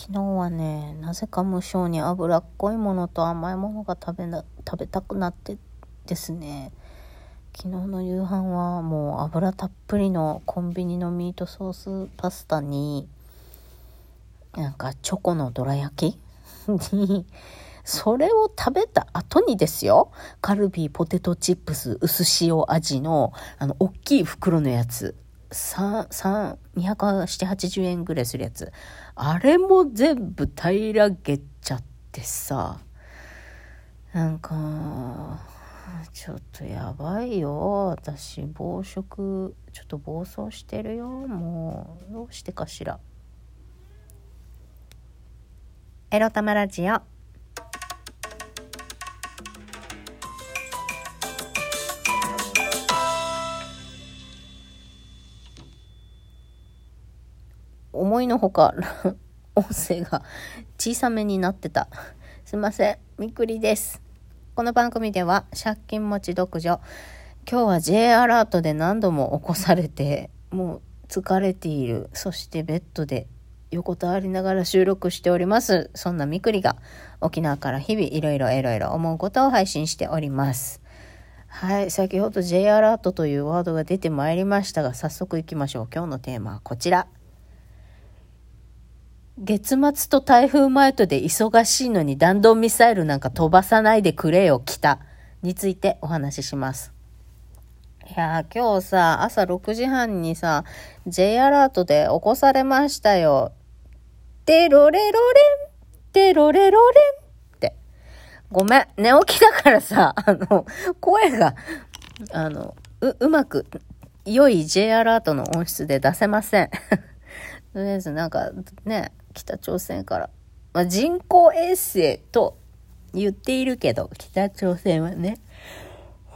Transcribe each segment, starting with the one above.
昨日はねなぜか無性に脂っこいものと甘いものが食べな食べたくなってですね。昨日の夕飯はもう油たっぷりのコンビニのミートソースパスタになんかチョコのどら焼き？にそれを食べた後にですよ。カルビーポテトチップス薄塩味のあの大きい袋のやつ、280円ぐらいするやつ。あれも全部平らげちゃってさ。なんか、ちょっとやばいよ。私、暴食、ちょっと暴走してるよ。もう、どうしてかしら。エロタマラジオ。思いのほか 音声が小さめになってた。すいません。みくりです。この番組では借金持ち独女。今日は J アラートで何度も起こされて、もう疲れている。そしてベッドで横たわりながら収録しております。そんなみくりが沖縄から日々いろいろいろいろ思うことを配信しております。はい。先ほど J アラートというワードが出てまいりましたが、早速行きましょう。今日のテーマはこちら。月末と台風前とで忙しいのに弾道ミサイルなんか飛ばさないでくれよ、来た。についてお話しします。いやー、今日さ、朝6時半にさ、J アラートで起こされましたよ。テロレロレン、テロレロレンって。ごめん、寝起きだからさ、あの、声が、あの、う、うまく、良い J アラートの音質で出せません。とりあえずなんかね、北朝鮮から。まあ、人工衛星と言っているけど、北朝鮮はね。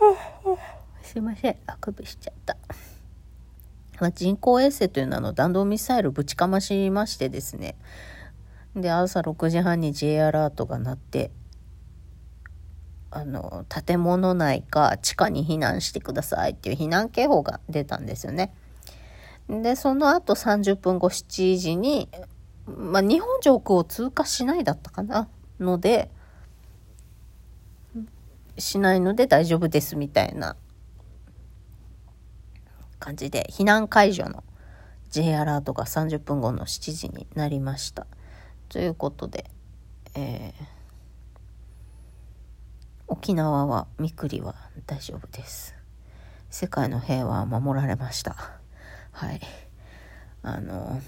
すいません、あくびしちゃった。まあ、人工衛星という名の弾道ミサイルぶちかましましてですね。で、朝6時半に J アラートが鳴って、あの、建物内か地下に避難してくださいっていう避難警報が出たんですよね。で、その後30分後7時に、まあ、日本上空を通過しないだったかな？ので、しないので大丈夫ですみたいな感じで、避難解除の J アラートが30分後の7時になりました。ということで、えー、沖縄はみくりは大丈夫です。世界の平和は守られました。はい。あの、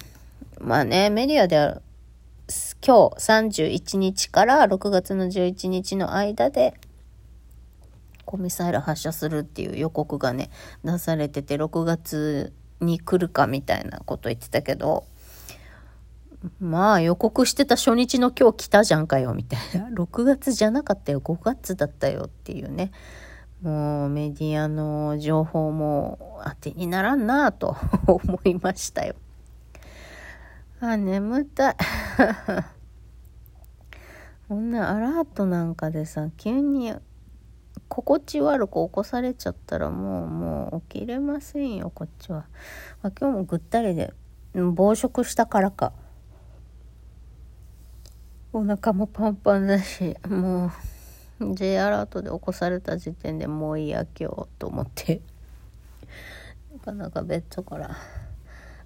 まあね、メディアでは今日31日から6月の11日の間で、コミサイル発射するっていう予告がね、出されてて、6月に来るかみたいなこと言ってたけど、まあ予告してた初日の今日来たじゃんかよみたいな。6月じゃなかったよ、5月だったよっていうね。もうメディアの情報も当てにならんなぁと 思いましたよ。あ、眠たい。こんなアラートなんかでさ、急に心地悪く起こされちゃったらもう、もう起きれませんよ、こっちは。あ、今日もぐったりで、暴食したからか。お腹もパンパンだし、もう、J アラートで起こされた時点でもういいや、今日、と思って。なかなかベッドから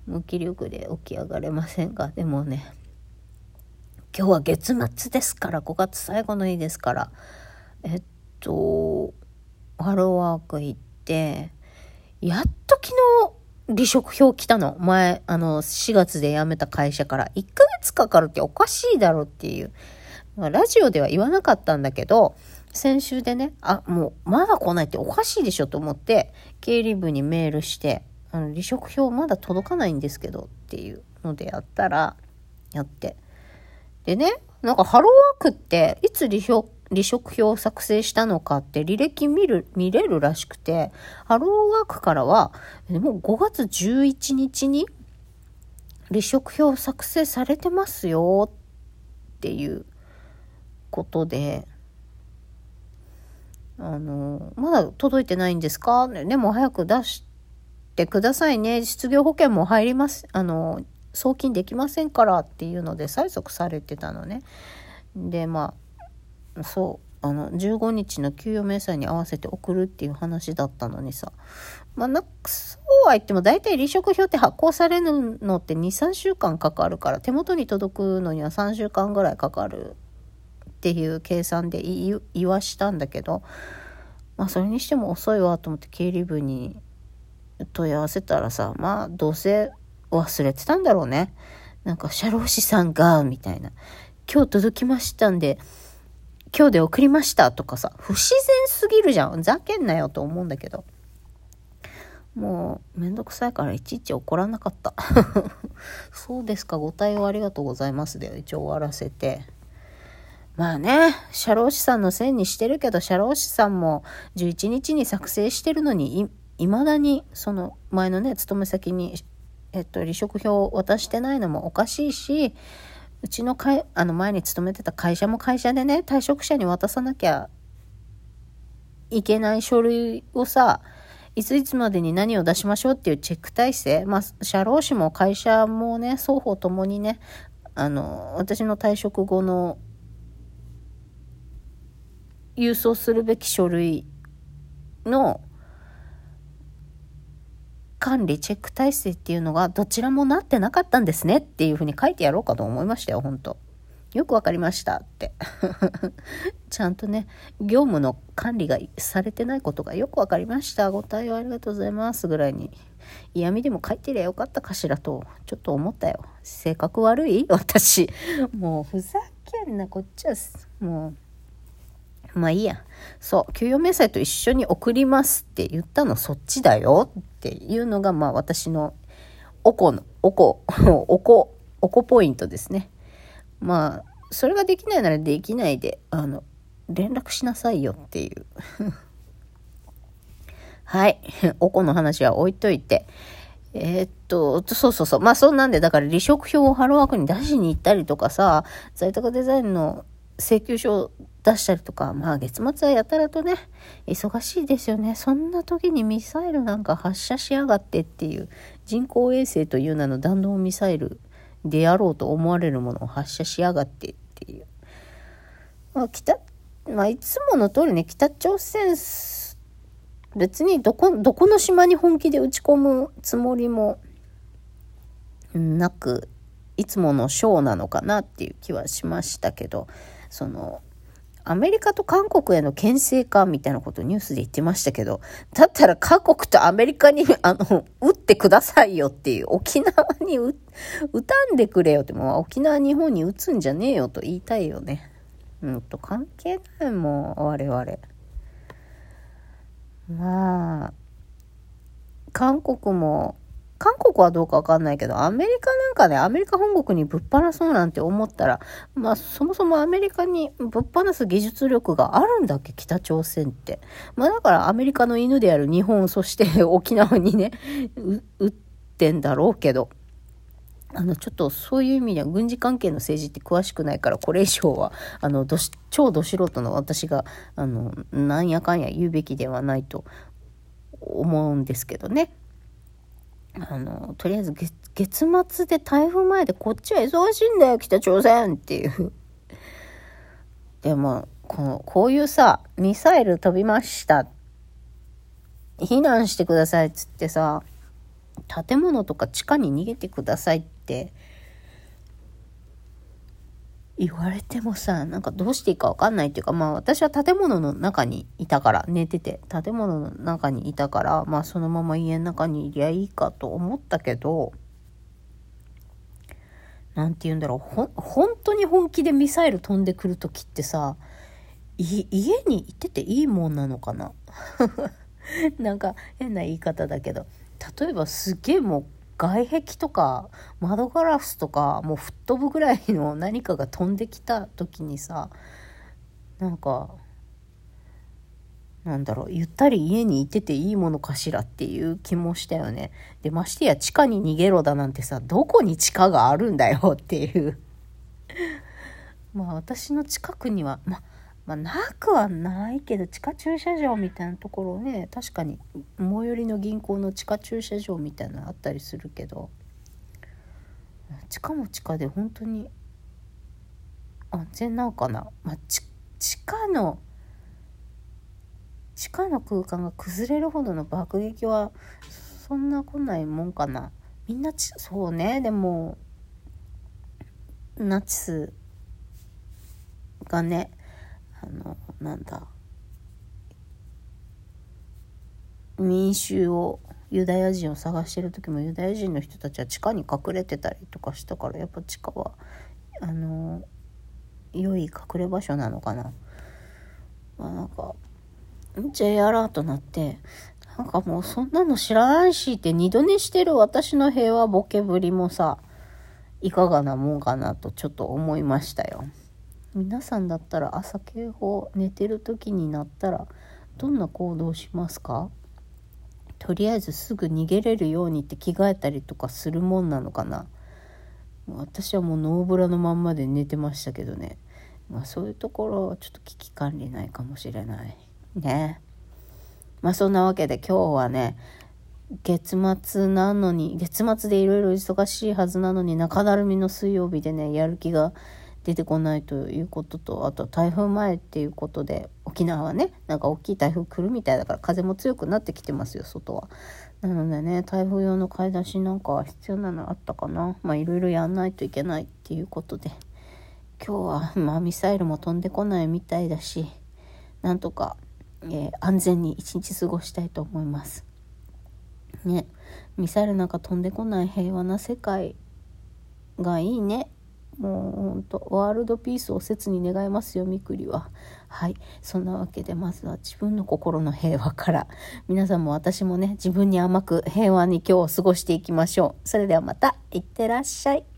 無気力で起き上がれませんがでもね今日は月末ですから5月最後の日ですからえっとハローワーク行ってやっと昨日離職票来たの。前あの4月で辞めた会社から。1ヶ月かかるっておかしいだろっていう。ラジオでは言わなかったんだけど先週でね、あ、もうまだ来ないっておかしいでしょと思って、経理部にメールして、あの、離職票まだ届かないんですけどっていうのでやったら、やって。でね、なんかハローワークっていつ離職離職票を作成したのかって履歴見る、見れるらしくて、ハローワークからは、もう5月11日に離職票を作成されてますよっていうことで、あの、まだ届いてないんですか？でも早く出しててくださいね。失業保険も入ります。あの、送金できませんからっていうので催促されてたのね。でまあそうあの15日の給与明細に合わせて送るっていう話だったのにさまあなそうは言っても大体離職票って発行されるのって23週間かかるから手元に届くのには3週間ぐらいかかるっていう計算で言わしたんだけどまあそれにしても遅いわと思って経理部に問い合わせたらさまあどうせ忘れてたんだろうね。なんか社労士さんがみたいな今日届きましたんで、今日で送りましたとかさ、不自然すぎるじゃん。ざけんなよと思うんだけど。もう、めんどくさいからいちいち怒らなかった。そうですか、ご対応ありがとうございますで、一応終わらせて。まあね、社労士さんのせいにしてるけど、社労士さんも11日に作成してるのに、いまだに、その前のね、勤め先に、えっと、離職票を渡してないのもおかしいし、うちの会、あの前に勤めてた会社も会社でね、退職者に渡さなきゃいけない書類をさ、いついつまでに何を出しましょうっていうチェック体制、まあ、社労士も会社もね、双方ともにね、あの、私の退職後の郵送するべき書類の管理チェック体制っていうのがどちらもなってなかったんですねっていうふうに書いてやろうかと思いましたよ、本当よくわかりましたって。ちゃんとね、業務の管理がされてないことがよくわかりました。ご対応ありがとうございます。ぐらいに嫌味でも書いてりゃよかったかしらと、ちょっと思ったよ。性格悪い？私。もうふざけんな、こっちは、もう。まあいいや。そう、給与明細と一緒に送りますって言ったのそっちだよっていうのが、まあ私のおこの、おこ、おこ、おこポイントですね。まあ、それができないならできないで、あの、連絡しなさいよっていう。はい。おこの話は置いといて。えー、っと、そうそうそう。まあそんなんで、だから離職票をハローワークに出しに行ったりとかさ、在宅デザインの請求書を出したりとか、まあ月末はやたらとね、忙しいですよね。そんな時にミサイルなんか発射しやがってっていう、人工衛星という名の弾道ミサイルであろうと思われるものを発射しやがってっていう。まあ北、まあいつもの通りね、北朝鮮、別にどこ、どこの島に本気で打ち込むつもりもなく、いつものショーなのかなっていう気はしましたけど、その、アメリカと韓国への牽制かみたいなことニュースで言ってましたけど、だったら韓国とアメリカに、あの、撃ってくださいよっていう、沖縄に撃たんでくれよって、もう沖縄日本に撃つんじゃねえよと言いたいよね。うんと、関係ないもん、我々。まあ、韓国も韓国はどうかわかんないけど、アメリカなんかね、アメリカ本国にぶっ放そうなんて思ったら、まあそもそもアメリカにぶっ放す技術力があるんだっけ、北朝鮮って。まあだからアメリカの犬である日本、そして 沖縄にね、撃ってんだろうけど。あの、ちょっとそういう意味では軍事関係の政治って詳しくないから、これ以上は、あの、どし、超ど素人の私が、あの、なんやかんや言うべきではないと思うんですけどね。あの、とりあえず月月末で台風前でこっちは忙しいんだよ、北朝鮮っていう。でも、この、こういうさ、ミサイル飛びました。避難してくださいっつってさ、建物とか地下に逃げてくださいって言われてもさ、なんかどうしていいかわかんないっていうか、まあ私は建物の中にいたから、寝てて、建物の中にいたから、まあそのまま家の中にいりゃいいかと思ったけど、なんて言うんだろう、ほ、本当に本気でミサイル飛んでくるときってさ、い、家にいてていいもんなのかな？なんか変な言い方だけど、例えばすげえもう外壁とか窓ガラスとかもう吹っ飛ぶぐらいの何かが飛んできた時にさなんかなんだろうゆったり家にいてていいものかしらっていう気もしたよね。でましてや地下に逃げろだなんてさどこに地下があるんだよっていう。まあ私の近くにはまあまあ、なくはないけど地下駐車場みたいなところね確かに最寄りの銀行の地下駐車場みたいなのあったりするけど地下も地下で本当に安全なのかな、まあ、地下の地下の空間が崩れるほどの爆撃はそんな来ないもんかな。みんなちそうね。でもナチスがねあのなんだ民衆をユダヤ人を探してる時もユダヤ人の人たちは地下に隠れてたりとかしたからやっぱ地下はあの良い隠れ場所なのかな。まあなんか J アラートなってなんかもうそんなの知らないしって二度寝してる私の平和ボケぶりもさいかがなもんかなとちょっと思いましたよ。皆さんだったら朝警報寝てる時になったらどんな行動しますか？とりあえずすぐ逃げれるようにって着替えたりとかするもんなのかな。私はもうノーブラのまんまで寝てましたけどね、まあ、そういうところはちょっと危機管理ないかもしれないね。まあそんなわけで今日はね月末なのに月末でいろいろ忙しいはずなのに中だるみの水曜日でねやる気が出てこないということとあと台風前っていうことで沖縄はねなんか大きい台風来るみたいだから風も強くなってきてますよ外は。なのでね台風用の買い出しなんかは必要なのあったかなまあいろいろやんないといけないっていうことで今日はまあミサイルも飛んでこないみたいだしなんとか、えー、安全に一日過ごしたいと思います。ねミサイルなんか飛んでこない平和な世界がいいねもうほんとワールドピースを切に願いますよみくりは。はい。そんなわけでまずは自分の心の平和から。皆さんも私もね自分に甘く平和に今日を過ごしていきましょう。それではまたいってらっしゃい。